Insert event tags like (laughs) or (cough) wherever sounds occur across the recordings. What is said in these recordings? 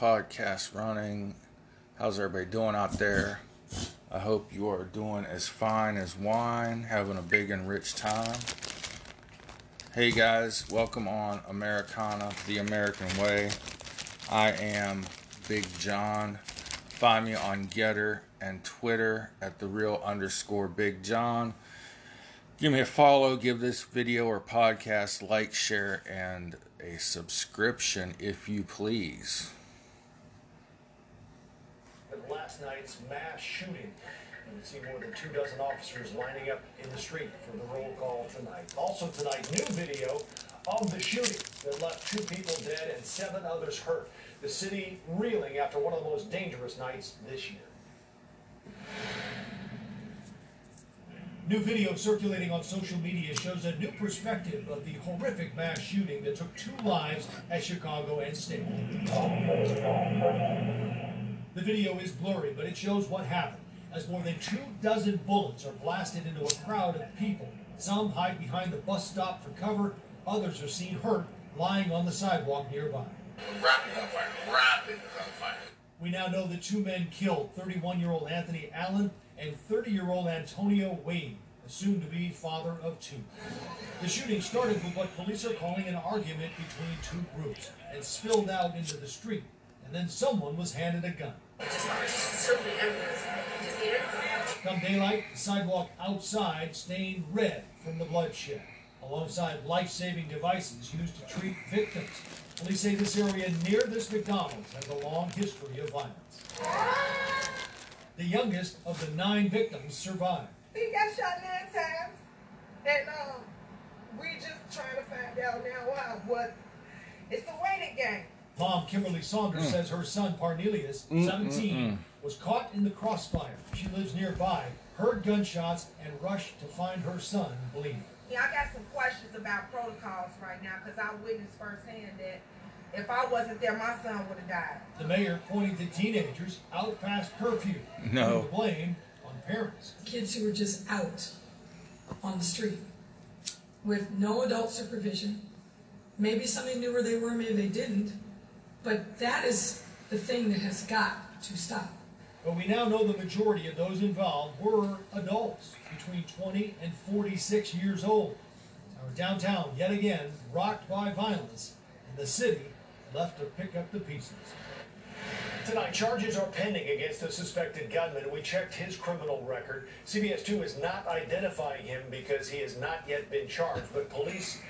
podcast running. How's everybody doing out there? I hope you are doing as fine as wine, having a big and rich time. Hey guys, welcome on Americana, the American way. I am Big John. Find me on Gettr and Twitter at the real underscore Big John. Give me a follow, give this video or podcast like, share, and a subscription if you please. Night's mass shooting. You can see more than two dozen officers lining up in the street for the roll call tonight. Also tonight, new video of the shooting that left two people dead and seven others hurt. The city reeling after one of the most dangerous nights this year. New video circulating on social media shows a new perspective of the horrific mass shooting that took two lives at Chicago and State. The video is blurry, but it shows what happened as more than two dozen bullets are blasted into a crowd of people. Some hide behind the bus stop for cover, others are seen hurt lying on the sidewalk nearby. Rapid gunfire, rapid gunfire. We now know the two men killed 31 year old Anthony Allen and 30 year old Antonio Wayne, the soon to be father of two. The shooting started with what police are calling an argument between two groups and spilled out into the street. And then someone was handed a gun. Come daylight, the sidewalk outside stained red from the bloodshed, alongside life saving devices used to treat victims. Police say this area near this McDonald's has a long history of violence. The youngest of the nine victims survived. He got shot nine times, and um, we just trying to find out now why. What? It's the waiting game. Mom Kimberly Saunders mm. says her son Parnelius, mm, mm, 17, was caught in the crossfire. She lives nearby, heard gunshots, and rushed to find her son bleeding. Yeah, I got some questions about protocols right now because I witnessed firsthand that if I wasn't there, my son would have died. The mayor pointing to teenagers out past curfew. (laughs) No. putting the blame on parents. kids who were just out on the street with no adult supervision. Maybe somebody knew where they were, maybe they didn't. But that is the thing that has got to stop. But we now know the majority of those involved were adults between 20 and 46 years old. Our downtown, yet again, rocked by violence, and the city left to pick up the pieces. Tonight, charges are pending against the suspected gunman. We checked his criminal record. CBS 2 is not identifying him because he has not yet been charged, but police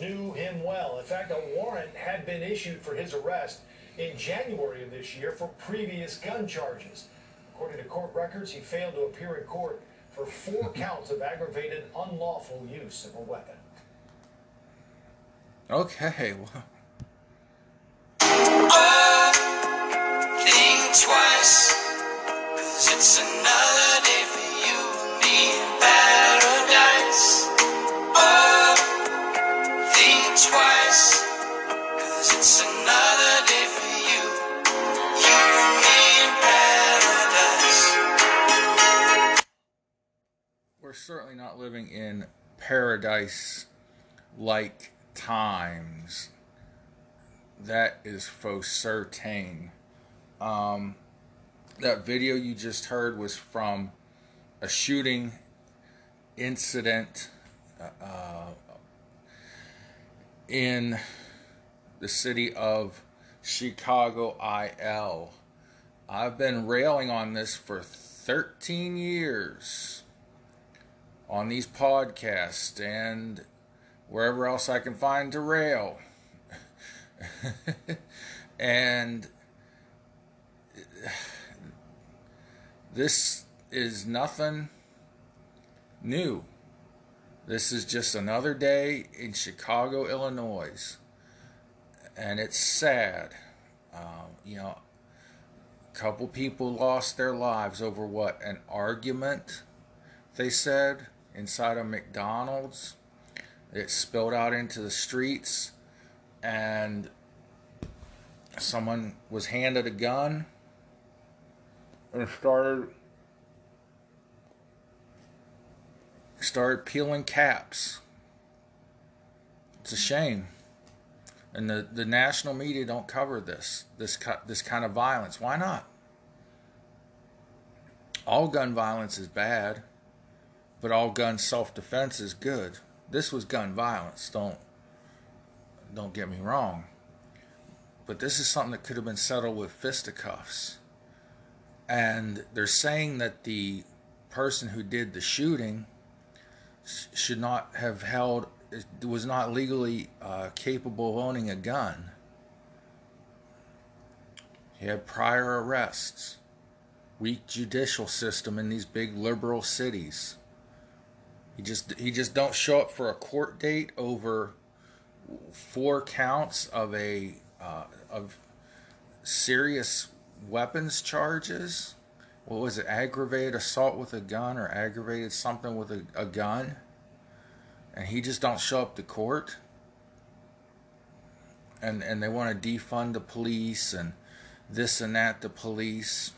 knew him well. In fact, a warrant had been issued for his arrest in January of this year for previous gun charges. According to court records, he failed to appear in court for four (laughs) counts of aggravated unlawful use of a weapon. Okay, well, think twice. Cause it's another certainly not living in paradise like times. That is for certain. Um, that video you just heard was from a shooting incident uh, in the city of Chicago, IL. I've been railing on this for 13 years on these podcasts and wherever else I can find to rail. (laughs) and this is nothing new. This is just another day in Chicago, Illinois. And it's sad. Um, you know, a couple people lost their lives over what? An argument, they said, inside a McDonald's. It spilled out into the streets, and someone was handed a gun and started started peeling caps. It's a shame. And the, the national media don't cover this this this kind of violence. Why not? All gun violence is bad, but all gun self-defense is good. This was gun violence. Don't don't get me wrong. But this is something that could have been settled with fisticuffs. And they're saying that the person who did the shooting should not have held, was not legally uh, capable of owning a gun. He had prior arrests. Weak judicial system in these big liberal cities. He just he just don't show up for a court date over four counts of a uh, of serious weapons charges. What was it? Aggravated assault with a gun or aggravated something with a, a gun. And he just don't show up to court. And and they want to defund the police and this and that the police.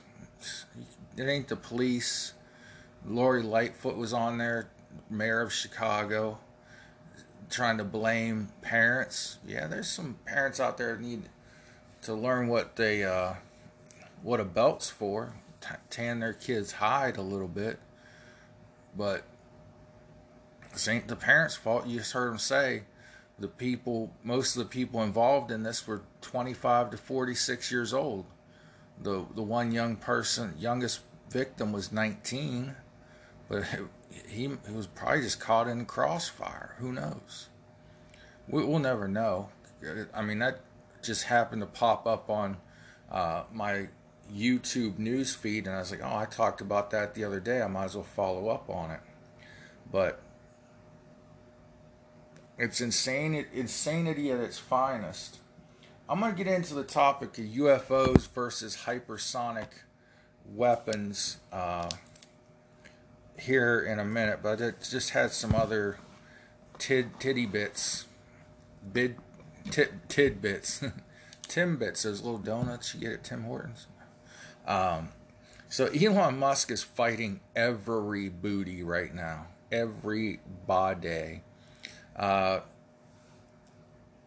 It ain't the police. Lori Lightfoot was on there, mayor of Chicago, trying to blame parents. Yeah, there's some parents out there need to learn what they uh, what a belt's for, t- tan their kids' hide a little bit. But this ain't the parents' fault. You just heard them say the people, most of the people involved in this were 25 to 46 years old. The the one young person, youngest victim was 19, but he, he was probably just caught in crossfire. Who knows? We, we'll never know. I mean, that just happened to pop up on uh, my YouTube news feed, and I was like, oh, I talked about that the other day. I might as well follow up on it. But it's insane, insanity at its finest. I'm going to get into the topic of UFOs versus hypersonic weapons uh, here in a minute, but it just had some other tid titty bits, bid tit, tidbits, (laughs) timbits, those little donuts you get at Tim Hortons. Um, so Elon Musk is fighting every booty right now, every body. Uh,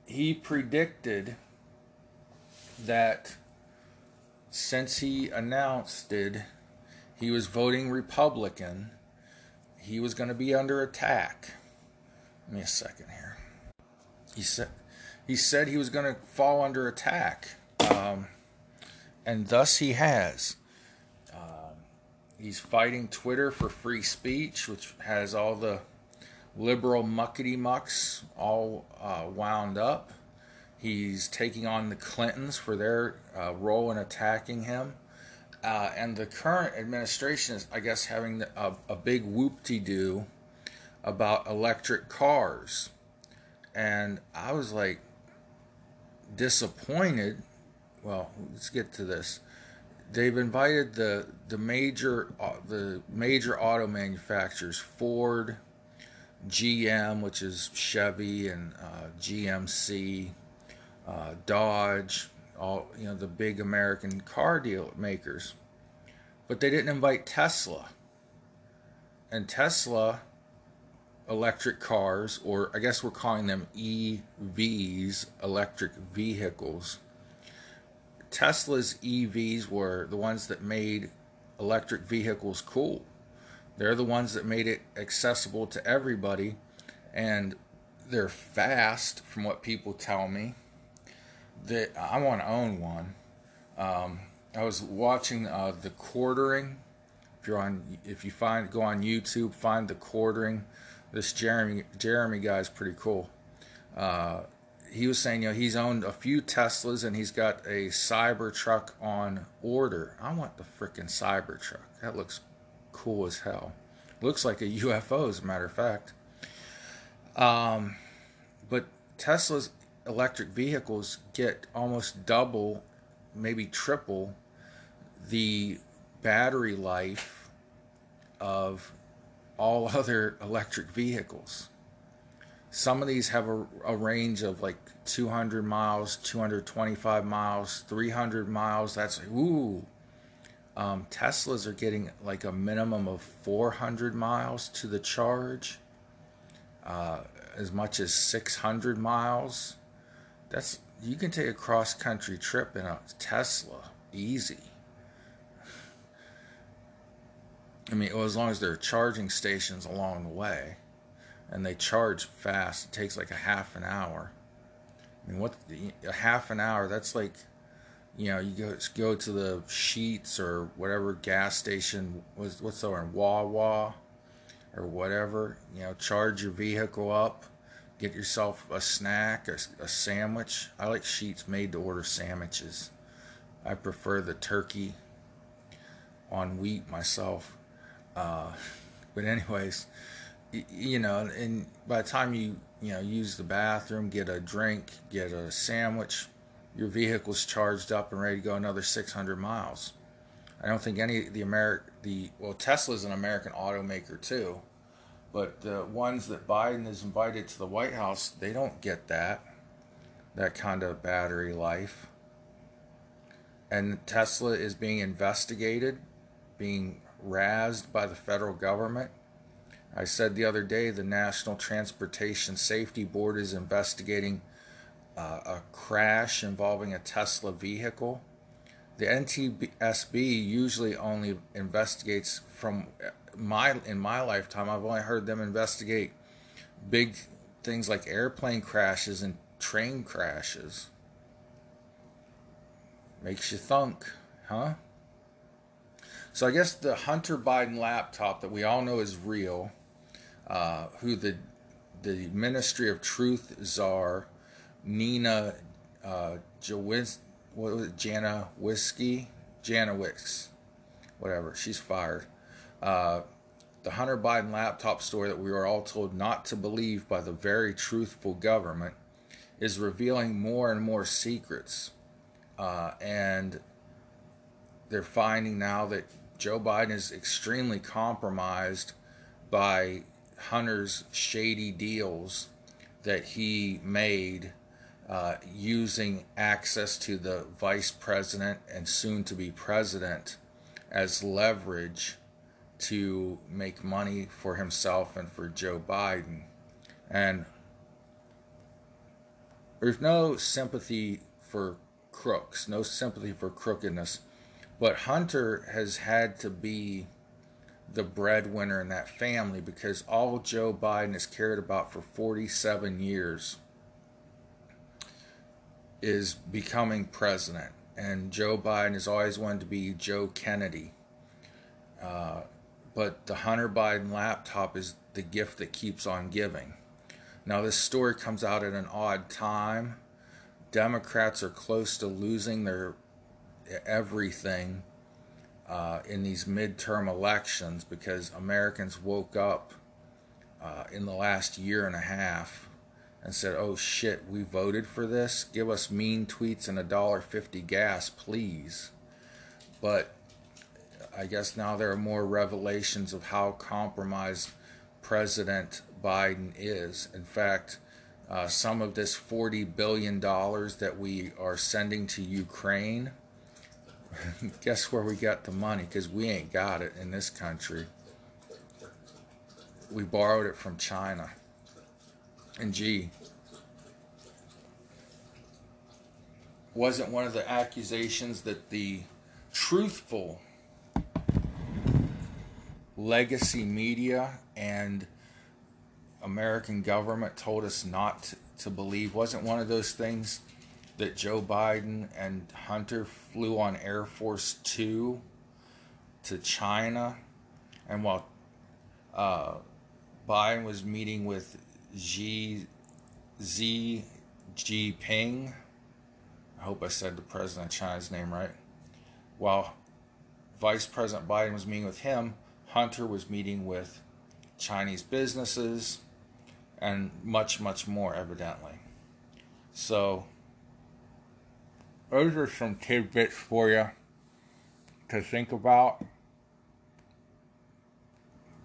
he predicted that since he announced it, he was voting Republican, he was going to be under attack. Give me a second here. He said he said he was going to fall under attack, um, and thus he has. Uh, he's fighting Twitter for free speech, which has all the liberal muckety mucks all uh, wound up. He's taking on the Clintons for their uh, role in attacking him. Uh, and the current administration is, I guess, having a, a big whoop-de-doo about electric cars. And I was like disappointed. Well, let's get to this. They've invited the the major uh, the major auto manufacturers, Ford, GM, which is Chevy, and uh, GMC, uh, Dodge, all you know the big American car deal makers, but they didn't invite Tesla. And Tesla electric cars, or I guess we're calling them EVs, electric vehicles. Tesla's EVs were the ones that made electric vehicles cool. They're the ones that made it accessible to everybody, and they're fast, from what people tell me. That I want to own one. Um, I was watching uh, the quartering. If you're on, if you find go on YouTube, find the quartering. This Jeremy Jeremy guy is pretty cool. Uh, he was saying, you know, he's owned a few Teslas and he's got a Cybertruck on order. I want the freaking Cybertruck. That looks cool as hell. Looks like a UFO, as a matter of fact. Um, but Tesla's electric vehicles get almost double, maybe triple, the battery life of all (laughs) other electric vehicles. Some of these have a, a, range of like 200 miles, 225 miles, 300 miles. That's ooh. Um, Teslas are getting like a minimum of 400 miles to the charge, uh, as much as 600 miles. That's you can take a cross country trip in a Tesla easy. I mean, well, as long as there are charging stations along the way, and they charge fast, it takes like a half an hour. I mean, what a half an hour? That's like, you know, you go go to the Sheetz or whatever gas station was what's over in Wawa or whatever. You know, charge your vehicle up, get yourself a snack, a, a sandwich. I like Sheetz made to order sandwiches. I prefer the turkey on wheat myself. Uh, (laughs) but anyways, you know, and by the time you you know use the bathroom, get a drink, get a sandwich, your vehicle's charged up and ready to go another 600 miles. I don't think any of the Ameri- the well Tesla's an American automaker too, but the ones that Biden is invited to the White House, they don't get that that kind of battery life. And Tesla is being investigated, being razzed by the federal government. I said the other day the National Transportation Safety Board is investigating uh, a crash involving a Tesla vehicle. The NTSB usually only investigates from my in my lifetime I've only heard them investigate big things like airplane crashes and train crashes. Makes you thunk, huh? So I guess the Hunter Biden laptop that we all know is real, uh, who the the Ministry of Truth czar, Nina uh, Jawis, what was it, Jana Whiskey, Jana Wicks, whatever. She's fired. Uh, the Hunter Biden laptop story that we were all told not to believe by the very truthful government is revealing more and more secrets. Uh, and they're finding now that Joe Biden is extremely compromised by Hunter's shady deals that he made uh, using access to the vice president and soon to be president as leverage to make money for himself and for Joe Biden. And there's no sympathy for crooks, no sympathy for crookedness. But Hunter has had to be the breadwinner in that family because all Joe Biden has cared about for 47 years is becoming president. And Joe Biden has always wanted to be Joe Kennedy. Uh, but the Hunter Biden laptop is the gift that keeps on giving. Now, this story comes out at an odd time. Democrats are close to losing their everything uh, in these midterm elections because Americans woke up uh, in the last year and a half and said, "Oh shit, we voted for this. Give us mean tweets and a dollar fifty gas, please." But I guess now there are more revelations of how compromised President Biden is. In fact, uh, some of this $40 billion that we are sending to Ukraine, (laughs) guess where we got the money? Because we ain't got it in this country. We borrowed it from China. And gee, wasn't one of the accusations that the truthful legacy media and American government told us not to, believe. Wasn't one of those things that Joe Biden and Hunter flew on Air Force Two to China, and while uh, Biden was meeting with Xi Xi Jinping, I hope I said the president of China's name right. While Vice President Biden was meeting with him, Hunter was meeting with Chinese businesses and much, much more, evidently. So, those are some tidbits for you to think about.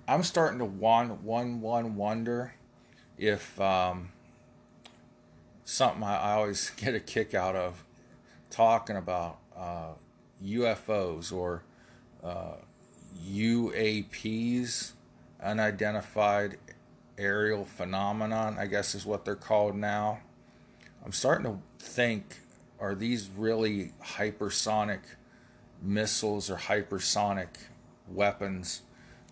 I'm starting to one, one, one wonder if um, something I, always (laughs) get a kick out of talking about uh, UFOs or uh, UAPs, unidentified aerial phenomenon, I guess is what they're called now. I'm starting to think are these really hypersonic missiles or hypersonic weapons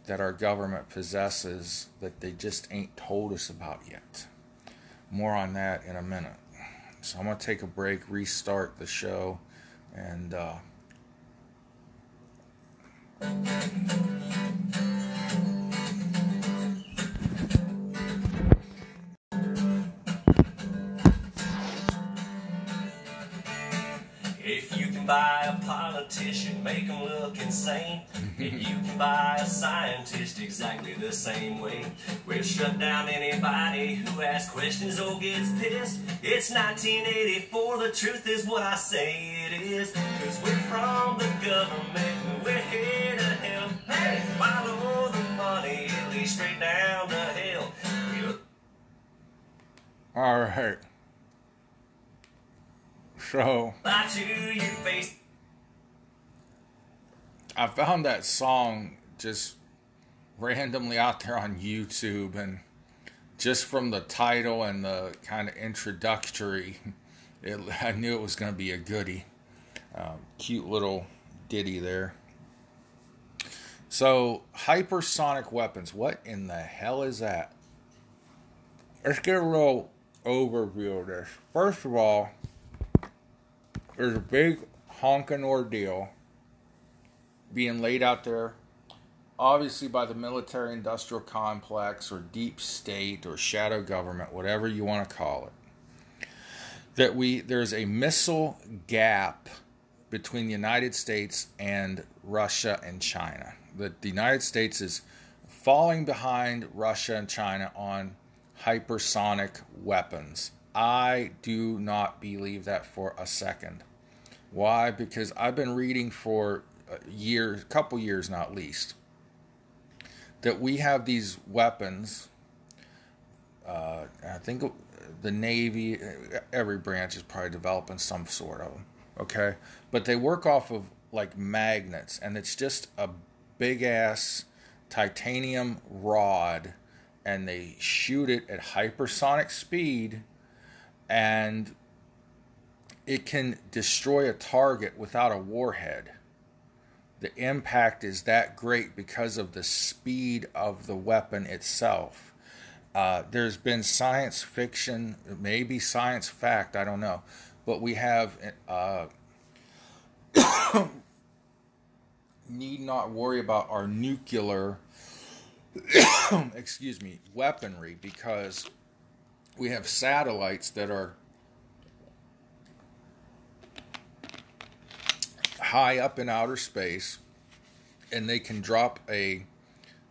that our government possesses that they just ain't told us about yet? More on that in a minute. So I'm going to take a break, restart the show, and uh, 何? Buy a politician, make him look insane. and you can buy a scientist exactly the same way. We'll shut down anybody who asks questions or gets pissed. It's 1984, the truth is what I say it is. Cause we're from the government and we're here to help. Hey, follow the money, it leads straight down to hell. We'll all right. So lie to your face. I found that song just randomly out there on YouTube, and just from the title and the kind of introductory, it, I knew it was going to be a goodie. Um, cute little ditty there. So, hypersonic weapons. What in the hell is that? Let's get a little overview of this. First of all, there's a big honking ordeal being laid out there, obviously by the military industrial complex or deep state or shadow government, whatever you want to call it. That we there's a missile gap between the United States and Russia and China. That the United States is falling behind Russia and China on hypersonic weapons. I do not believe that for a second. Why? Because I've been reading for a year, a couple years not least, that we have these weapons. Uh, I think the Navy, every branch is probably developing some sort of them. Okay, but they work off of like magnets, and it's just a big ass titanium rod, and they shoot it at hypersonic speed, and it can destroy a target without a warhead. The impact is that great because of the speed of the weapon itself. Uh, there's been science fiction, maybe science fact, I don't know, but we have uh, (coughs) need not worry about our nuclear, (coughs) excuse me, weaponry because we have satellites that are high up in outer space and they can drop a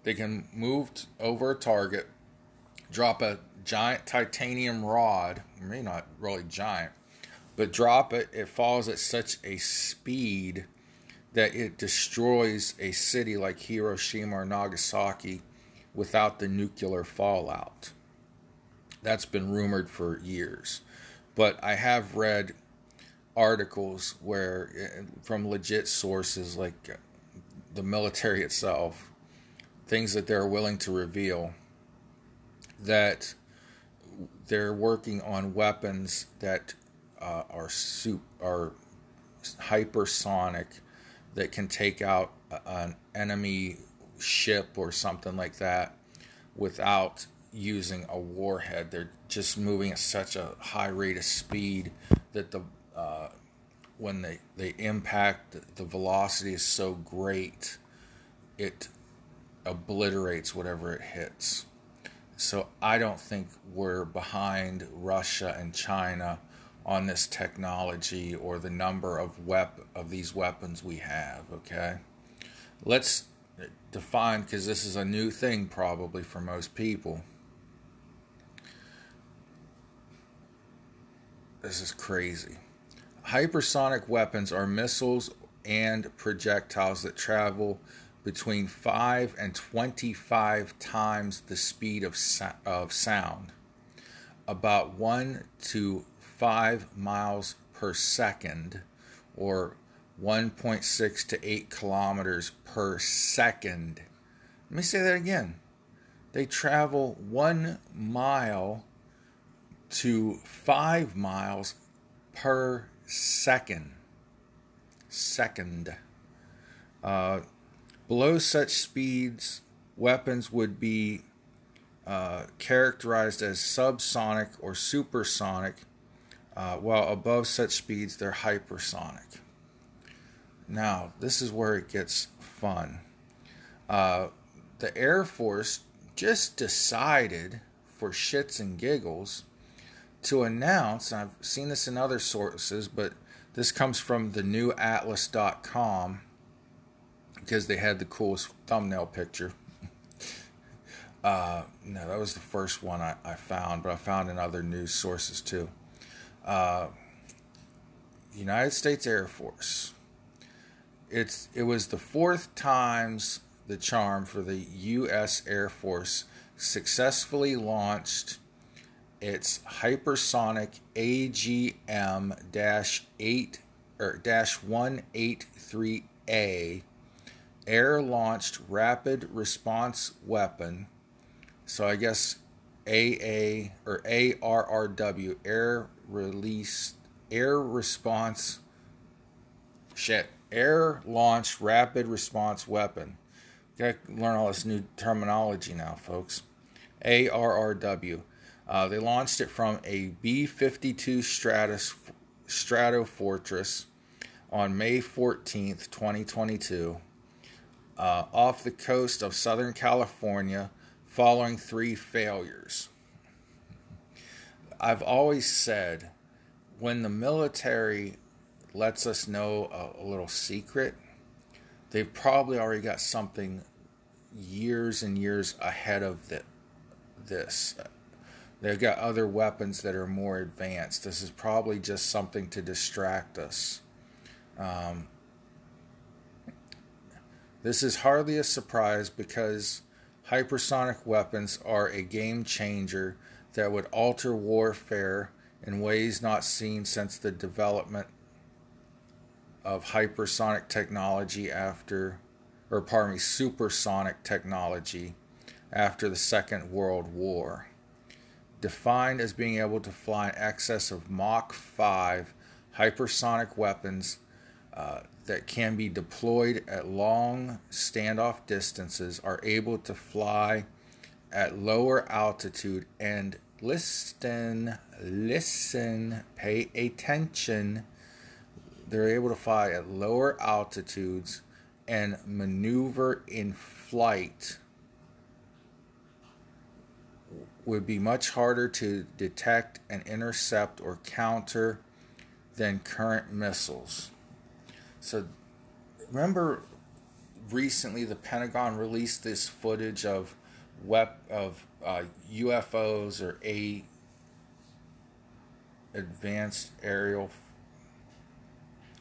they can move over a target drop a giant titanium rod maybe not really giant but drop it it falls at such a speed that it destroys a city like Hiroshima or Nagasaki without the nuclear fallout that's been rumored for years. But i have read articles where eh, from legit sources like the military itself things that they're willing to reveal that they're working on weapons that uh, are soup are hypersonic that can take out an enemy ship or something like that without using a warhead they're just moving at such a high rate of speed that the uh, when they, they impact, the velocity is so great, it obliterates whatever it hits. So I don't think we're behind Russia and China on this technology or the number of wep- of these weapons we have. Okay, let's define because this is a new thing probably for most people. This is crazy. Hypersonic weapons are missiles and projectiles that travel between 5 and 25 times the speed of, so- of sound, about 1 to 5 miles per second, or 1.6 to 8 kilometers per second. Let me say that again. They travel 1 mile to 5 miles per second. Second. Uh, below such speeds, weapons would be uh, characterized as subsonic or supersonic, uh, while above such speeds, they're hypersonic. Now, this is where it gets fun. Uh, the Air Force just decided, for shits and giggles, to announce, and I've seen this in other sources, but this comes from the new atlas.com because they had the coolest thumbnail picture. (laughs) uh, no, that was the first one I, I, found, but I found in other news sources too. Uh, United States Air Force. It's it was the fourth times the charm for the U.S. Air Force successfully launched its hypersonic AGM 8 or 183A air launched rapid response weapon. So I guess AA or ARRW air release air response shit air launched rapid response weapon. Got to learn all this new terminology now, folks. ARRW. Uh, they launched it from a B 52 Stratus, Stratofortress on May 14th, 2022, uh, off the coast of Southern California following three failures. I've always said when the military lets us know a, a little secret, they've probably already got something years and years ahead of the, this. They've got other weapons that are more advanced. This is probably just something to distract us. Um, this is hardly a surprise because hypersonic weapons are a game changer that would alter warfare in ways not seen since the development of hypersonic technology after, or pardon me, supersonic technology after the Second World War defined as being able to fly in excess of Mach 5 hypersonic weapons uh, that can be deployed at long standoff distances, are able to fly at lower altitude and listen, listen, pay attention. They're able to fly at lower altitudes and maneuver in flight would be much harder to detect and intercept or counter than current missiles. So, remember recently the Pentagon released this footage of web of uh, UFOs or a advanced aerial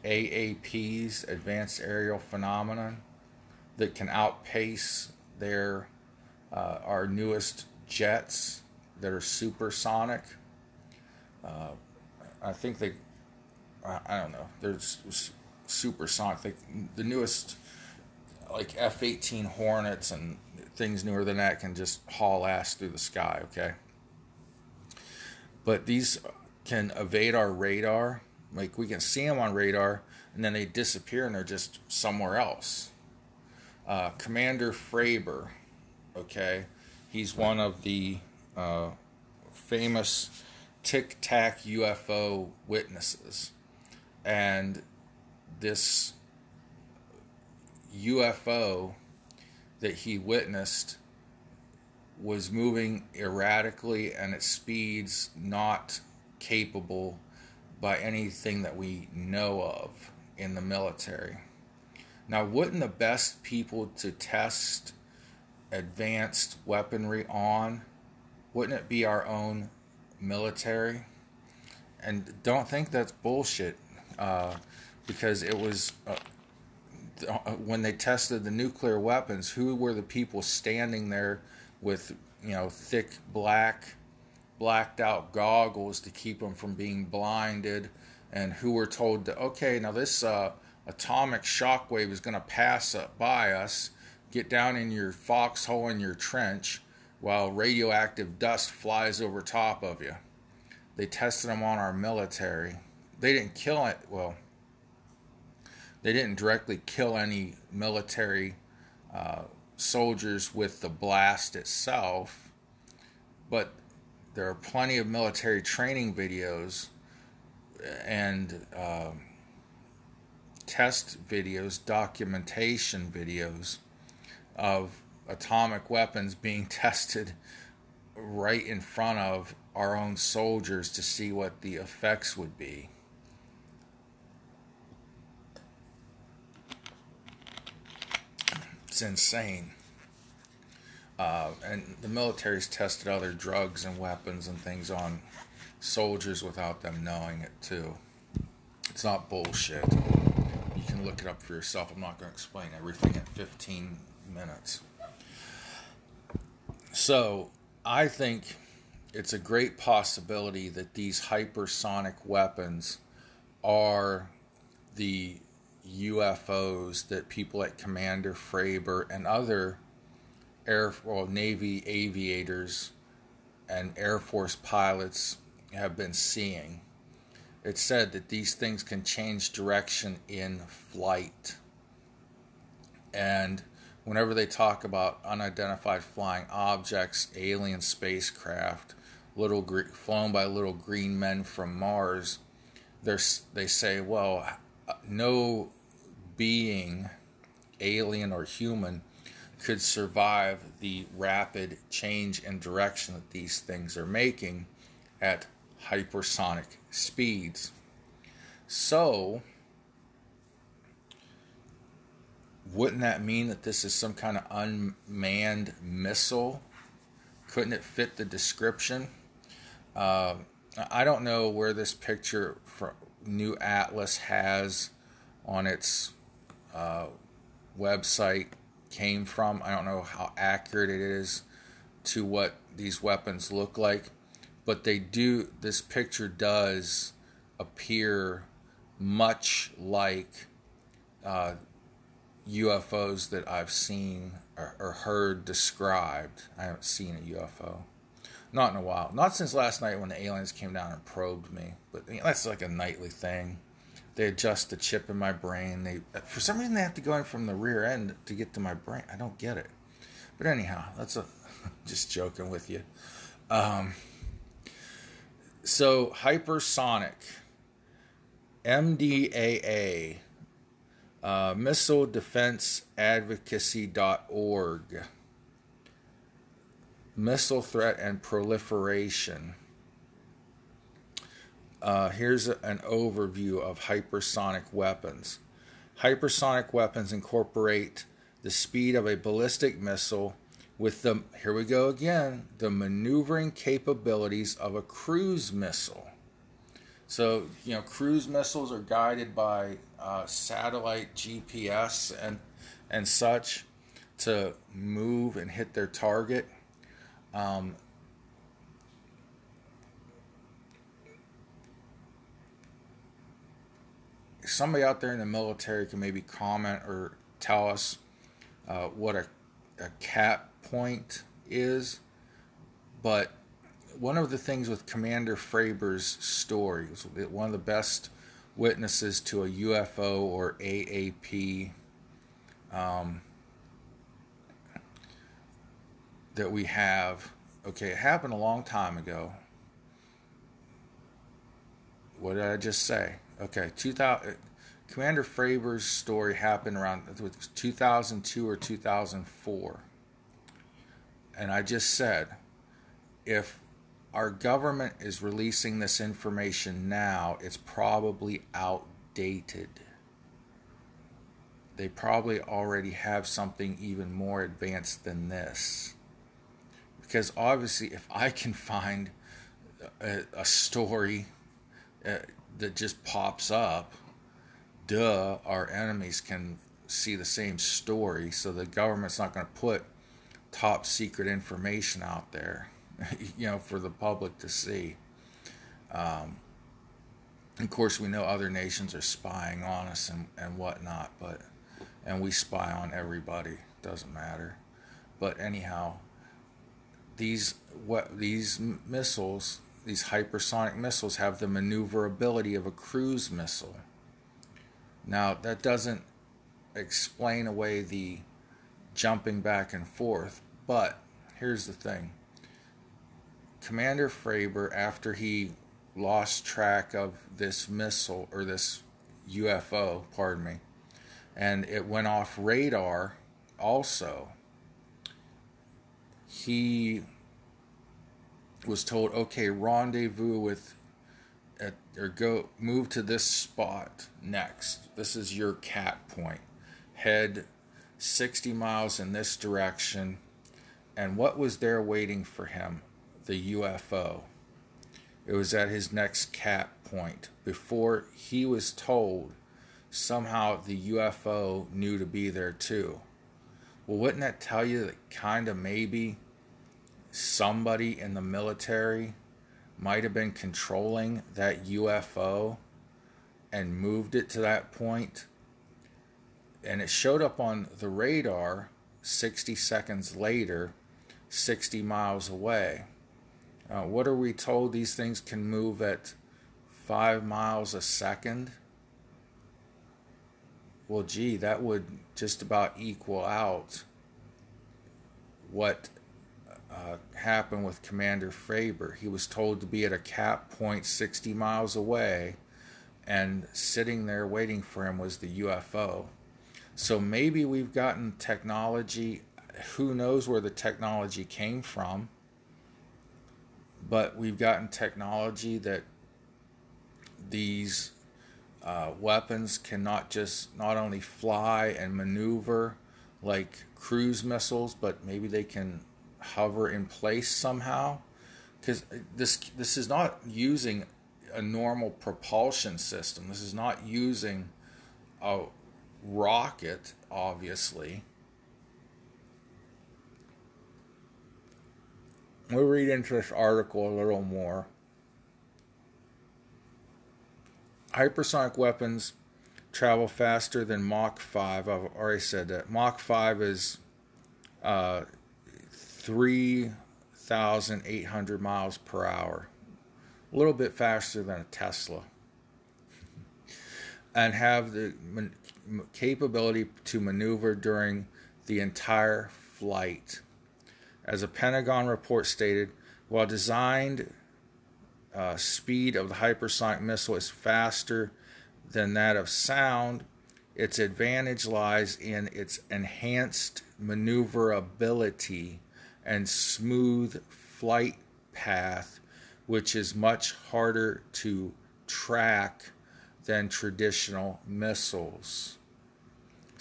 AAPs, advanced aerial phenomenon, that can outpace their uh, our newest jets that are supersonic. Uh, I think they, I, don't know, they're supersonic. They, the newest, like F 18 Hornets and things newer than that can just haul ass through the sky, okay? But these can evade our radar. Like we can see them on radar and then they disappear and they're just somewhere else. Uh, Commander Fravor, okay? He's one of the uh, famous Tic Tac UFO witnesses. And this UFO that he witnessed was moving erratically and at speeds not capable by anything that we know of in the military. Now, wouldn't the best people to test advanced weaponry on, wouldn't it be our own military? And don't think that's bullshit, uh, because it was uh, uh, when they tested the nuclear weapons. Who were the people standing there with you know thick black, blacked out goggles to keep them from being blinded, and who were told that okay, now this uh, atomic shockwave is going to pass by us get down in your foxhole in your trench while radioactive dust flies over top of you. they tested them on our military. They didn't kill it. Well, they didn't directly kill any military uh, soldiers with the blast itself, but there are plenty of military training videos and uh, test videos, documentation videos of atomic weapons being (laughs) tested right in front of our own soldiers to see what the effects would be. It's insane. Uh, and the military's tested other drugs and weapons and things on soldiers without them knowing it too. It's not bullshit. You can look it up for yourself. I'm not going to explain everything in 15 minutes. So, I think it's a great possibility that these hypersonic weapons are the UFOs that people like Commander Fravor and other Air well, Navy aviators and Air Force pilots have been seeing. It's said that these things can change direction in flight. And whenever they talk about unidentified flying objects, alien spacecraft, little flown by little green men from Mars, they say, well, no being, alien or human, could survive the rapid change in direction that these things are making at hypersonic speeds. So, wouldn't that mean that this is some kind of unmanned missile? Couldn't it fit the description? Uh, I don't know where this picture from New Atlas has on its uh, website came from. I don't know how accurate it is to what these weapons look like, but they do. This picture does appear much like uh, UFOs that I've seen or, or, heard described. I haven't seen a UFO. Not in a while. Not since last night when the aliens came down and probed me. But you know, that's like a nightly thing. They adjust the chip in my brain. They for some reason they have to go in from the rear end to get to my brain. I don't get it. But anyhow, that's a (laughs) just joking with you. Um, so hypersonic MDAA uh, missile defense advocacy.org missile threat and proliferation. Uh, here's a, an overview of hypersonic weapons. Hypersonic weapons incorporate the speed of a ballistic missile with the, here we go again, the maneuvering capabilities of a cruise missile. So, you know, cruise missiles are guided by uh, satellite GPS and, and such to move and hit their target. Um, somebody out there in the military can maybe comment or tell us uh, what a, a cap point is. But one of the things with Commander Fravor's story was one of the best witnesses to a UFO or AAP um, that we have. Okay, it happened a long time ago. What did I just say? Okay, 2000. Commander Fravor's story happened around 2002 or 2004. And I just said, if our government is releasing this information now, it's probably outdated. They probably already have something even more advanced than this. Because obviously, if I can find a, a story uh, that just pops up, duh, our enemies can see the same story. So the government's not going to put top secret information out there. (laughs) you know, for the public to see. Um, of course, we know other nations are spying on us and, and whatnot, but and we spy on everybody. Doesn't matter. But anyhow, these what these missiles these hypersonic missiles have the maneuverability of a cruise missile. Now, that doesn't explain away the jumping back and forth, but here's the thing Commander Fravor, after he lost track of this missile or this UFO, pardon me, and it went off radar also, he was told, okay, rendezvous with, at, or go, move to this spot next. This is your cap point. Head 60 miles in this direction. And what was there waiting for him? The UFO. It was at his next cap point before he was told somehow the UFO knew to be there too. Well, wouldn't that tell you that kind of maybe somebody in the military might have been controlling that UFO and moved it to that point? And it showed up on the radar 60 seconds later, 60 miles away. Uh, what are we told? These things can move at five miles a second. Well, gee, that would just about equal out what uh, happened with Commander Fravor. He was told to be at a cap point 60 miles away, and sitting there waiting for him was the UFO. So maybe we've gotten technology. Who knows where the technology came from? But we've gotten technology that these uh, weapons cannot just not only fly and maneuver like cruise missiles, but maybe they can hover in place somehow. Because this this is not using a normal propulsion system. This is not using a rocket, obviously. We'll read into this article a little more. Hypersonic weapons travel faster than Mach 5. I've already said that. Mach 5 is uh, 3,800 miles per hour. A little bit faster than a Tesla. And have the man- capability to maneuver during the entire flight. As a Pentagon report stated, while designed uh, speed of the hypersonic missile is faster than that of sound, its advantage lies in its enhanced maneuverability and smooth flight path, which is much harder to track than traditional missiles.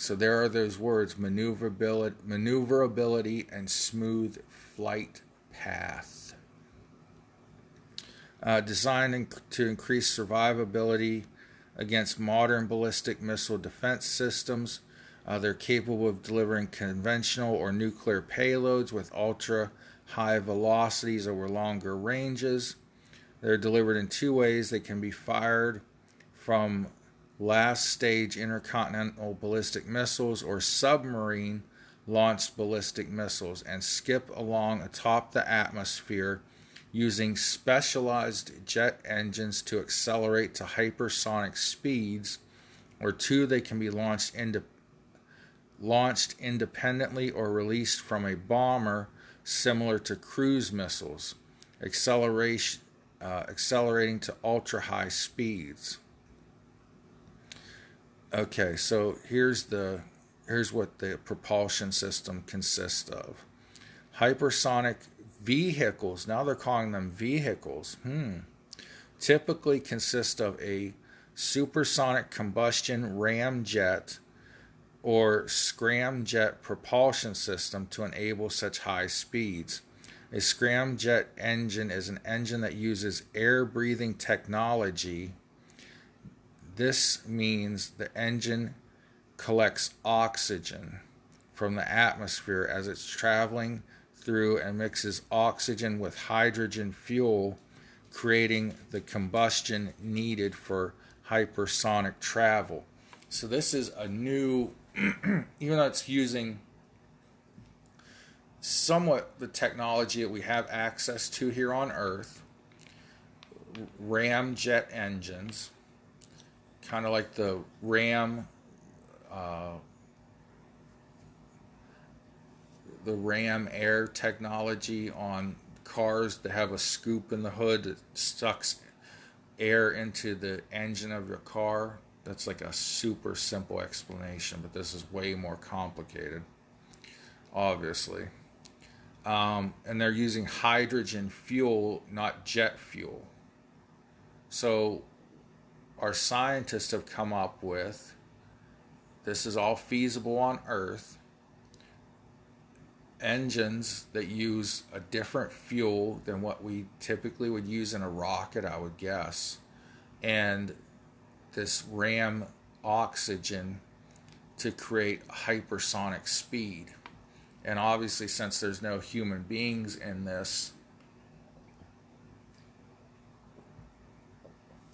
So there are those words maneuverability, maneuverability and smooth flight path. Uh, designed to increase survivability against modern ballistic missile defense systems. Uh, they're capable of delivering conventional or nuclear payloads with ultra high velocities over longer ranges. They're delivered in two ways. They can be fired from last stage intercontinental ballistic missiles or submarine launched ballistic missiles and skip along atop the atmosphere using specialized jet engines to accelerate to hypersonic speeds, or two, they can be launched into launched independently or released from a bomber similar to cruise missiles, acceleration, uh, accelerating to ultra high speeds. Okay, so here's the here's what the propulsion system consists of. Hypersonic vehicles, now they're calling them vehicles, hmm, typically consist of a supersonic combustion ramjet or scramjet propulsion system to enable such high speeds. A scramjet engine is an engine that uses air breathing technology. This means the engine collects oxygen from the atmosphere as it's traveling through and mixes oxygen with hydrogen fuel, creating the combustion needed for hypersonic travel. So, this is a new, (clears throat) even though it's using somewhat the technology that we have access to here on Earth, ramjet engines, kind of like the Ram, uh, the Ram Air technology on cars that have a scoop in the hood that sucks air into the engine of your car. That's like a super simple explanation, but this is way more complicated, obviously. Um, and they're using hydrogen fuel, not jet fuel. So, our scientists have come up with this is all feasible on Earth engines that use a different fuel than what we typically would use in a rocket, I would guess. And this ram oxygen to create hypersonic speed. And obviously, since there's no human beings in this,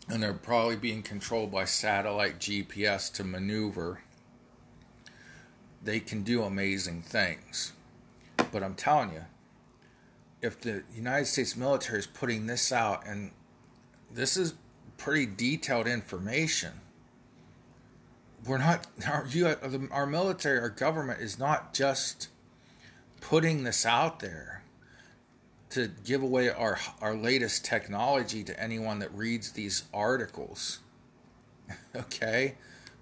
and they're probably being controlled by satellite GPS to maneuver, they can do amazing things. But I'm telling you, if the United States military is putting this out, and this is pretty detailed information, we're not our our military, our government is not just putting this out there to give away our our latest technology to anyone that reads these articles. (laughs) okay?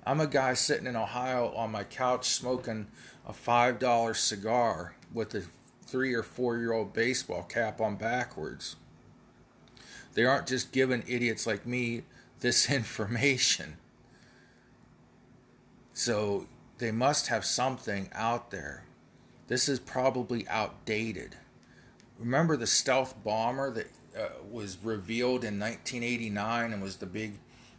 I'm a guy sitting in Ohio on my couch smoking a $5 cigar with a 3 or 4 year old baseball cap on backwards. They aren't just giving idiots like me this (laughs) information. So they must have something out there. This is probably outdated. Remember the stealth bomber that uh, was revealed in 1989 and was the big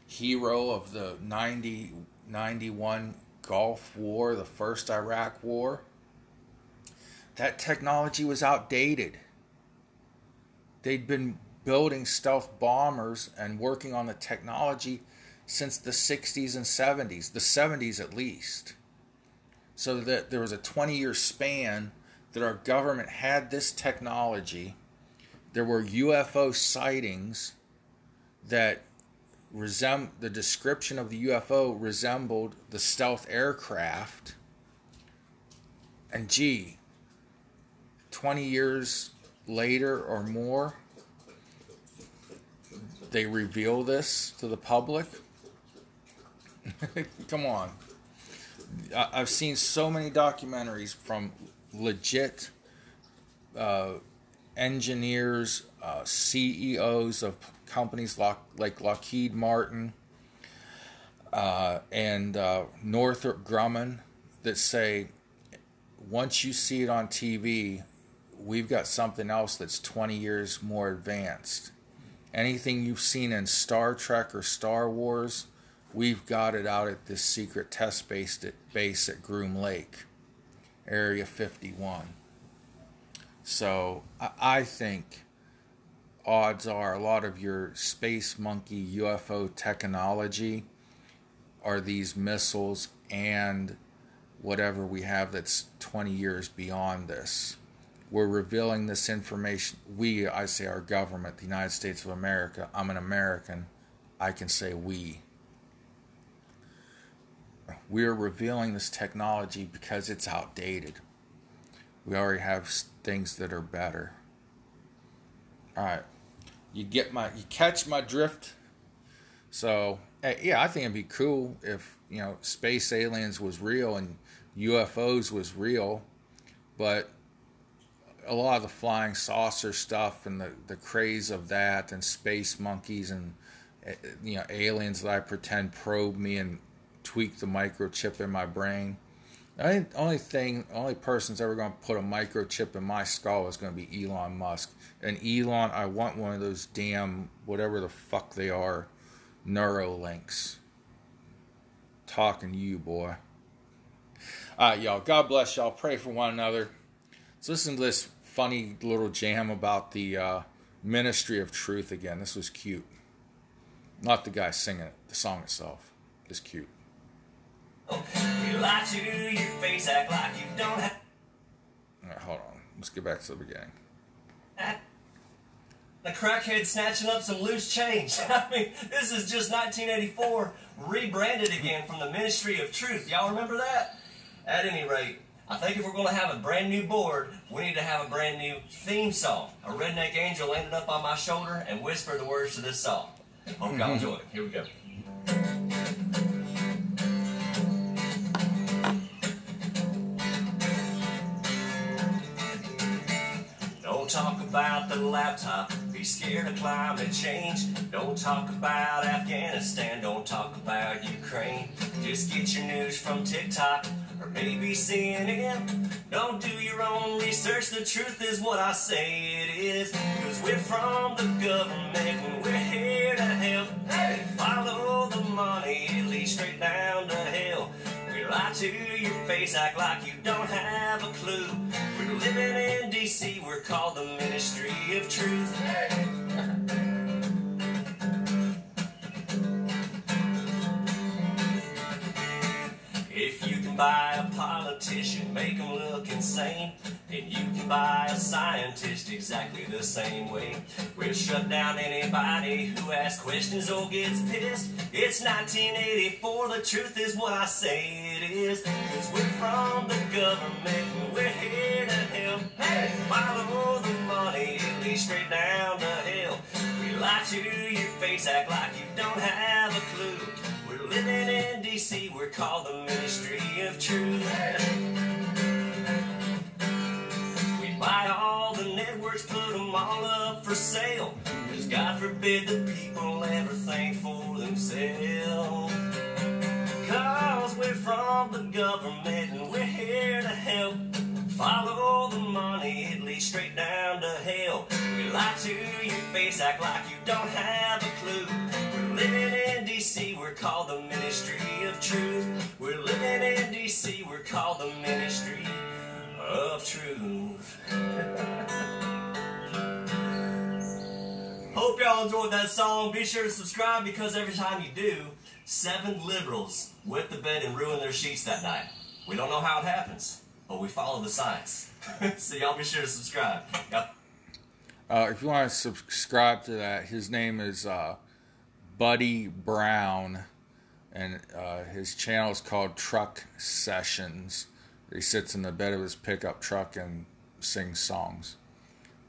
hero of the 90, 91 Gulf War, the first Iraq War? That technology was outdated. They'd been building stealth bombers and working on the technology since the 60s and 70s, the 70s at least. So that there was a 20 year span that our government had this technology. There were UFO sightings that the description of the UFO resembled the stealth aircraft. And gee, 20 years later or more, they reveal this to the public. (laughs) Come on. I've seen so many documentaries from legit uh, engineers, uh, CEOs of companies like, Lockheed Martin uh, and uh, Northrop Grumman that say once you see it on TV, we've got something else that's 20 years more advanced. Anything you've seen in Star Trek or Star Wars, we've got it out at this secret test base at, base at Groom Lake, Area 51. So I think odds are a lot of your space monkey UFO technology are these missiles and whatever we have that's 20 years beyond this. We're revealing this information. We, I say our government, the United States of America. I'm an American. I can say we. We're revealing this technology because it's outdated. We already have things that are better. All right. You get my you catch my drift. So, yeah, I think it'd be cool if, you know, space aliens was real and UFOs was real, but a lot of the flying saucer stuff and the, the craze of that and space monkeys and eh, you know aliens that I pretend probe me and tweak the microchip in my brain. The only thing, only person's ever going to put a microchip in my skull is going to be Elon Musk. And Elon, I want one of those damn whatever the fuck they are, Neuralinks. Talking to you, boy. All right, y'all. God bless y'all. Pray for one another. Let's listen to this funny little jam about the uh, ministry of truth again. This was cute. Not the guy singing it, the song itself is cute. You lie to your face, act like you don't have. All right, hold on. Let's get back to the beginning. The crackhead snatching up some loose change. (laughs) I mean, this is just 1984 rebranded again from the Ministry of Truth. Y'all remember that? At any rate, I think if we're going to have a brand new board, we need to have a brand new theme song. A redneck angel landed up on my shoulder and whispered the words to this song. Hope y'all mm-hmm. enjoy it. Here we go. Don't talk about the laptop, be scared of climate change. Don't talk about Afghanistan, don't talk about Ukraine. Just get your news from TikTok or maybe CNN. Don't do your own research, the truth is what I say it is. Cause we're from the government and we're here to help. Hey, follow the money, it leads straight down to hell. Lie to your face, act like you don't have a clue. We're living in DC, we're called the Ministry of Truth. Buy a politician, make him look insane, and you can buy a scientist exactly the same way. We'll shut down anybody who asks questions or gets pissed. It's 1984, the truth is what I say it is. Cause we're from the government and we're here to help. Hey, follow the money, it leads straight down to hell. We lie to your face, act like you don't have a clue. Living in DC, we're called the Ministry of Truth. We buy all the networks, put them all up for sale. Cause God forbid the people ever think for themselves. Cause we're from the government and we're here to help. Follow the money, it leads straight down to hell. We lie to your face, act like you don't have a clue. Living in DC, we're called the Ministry of Truth. We're living in DC, we're called the Ministry of Truth. (laughs) Hope y'all enjoyed that song. Be sure to subscribe because every time you do, seven liberals wet the bed and ruin their sheets that night. We don't know how it happens, but we follow the science. (laughs) so y'all be sure to subscribe. Yep. Uh, if you want to subscribe to that, his name is uh, Buddy Brown, and uh, his channel is called Truck Sessions. He sits in the bed of his pickup truck and sings songs.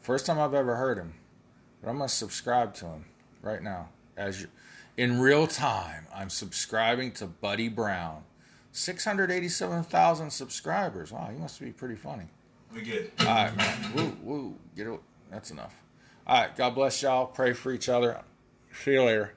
First time I've ever heard him, but I'm gonna subscribe to him right now. As you, in real time, I'm subscribing to Buddy Brown. 687,000 subscribers. Wow, he must be pretty funny. We good. All right, man. Woo, woo. Get it. That's enough. All right. God bless y'all. Pray for each other. See you later.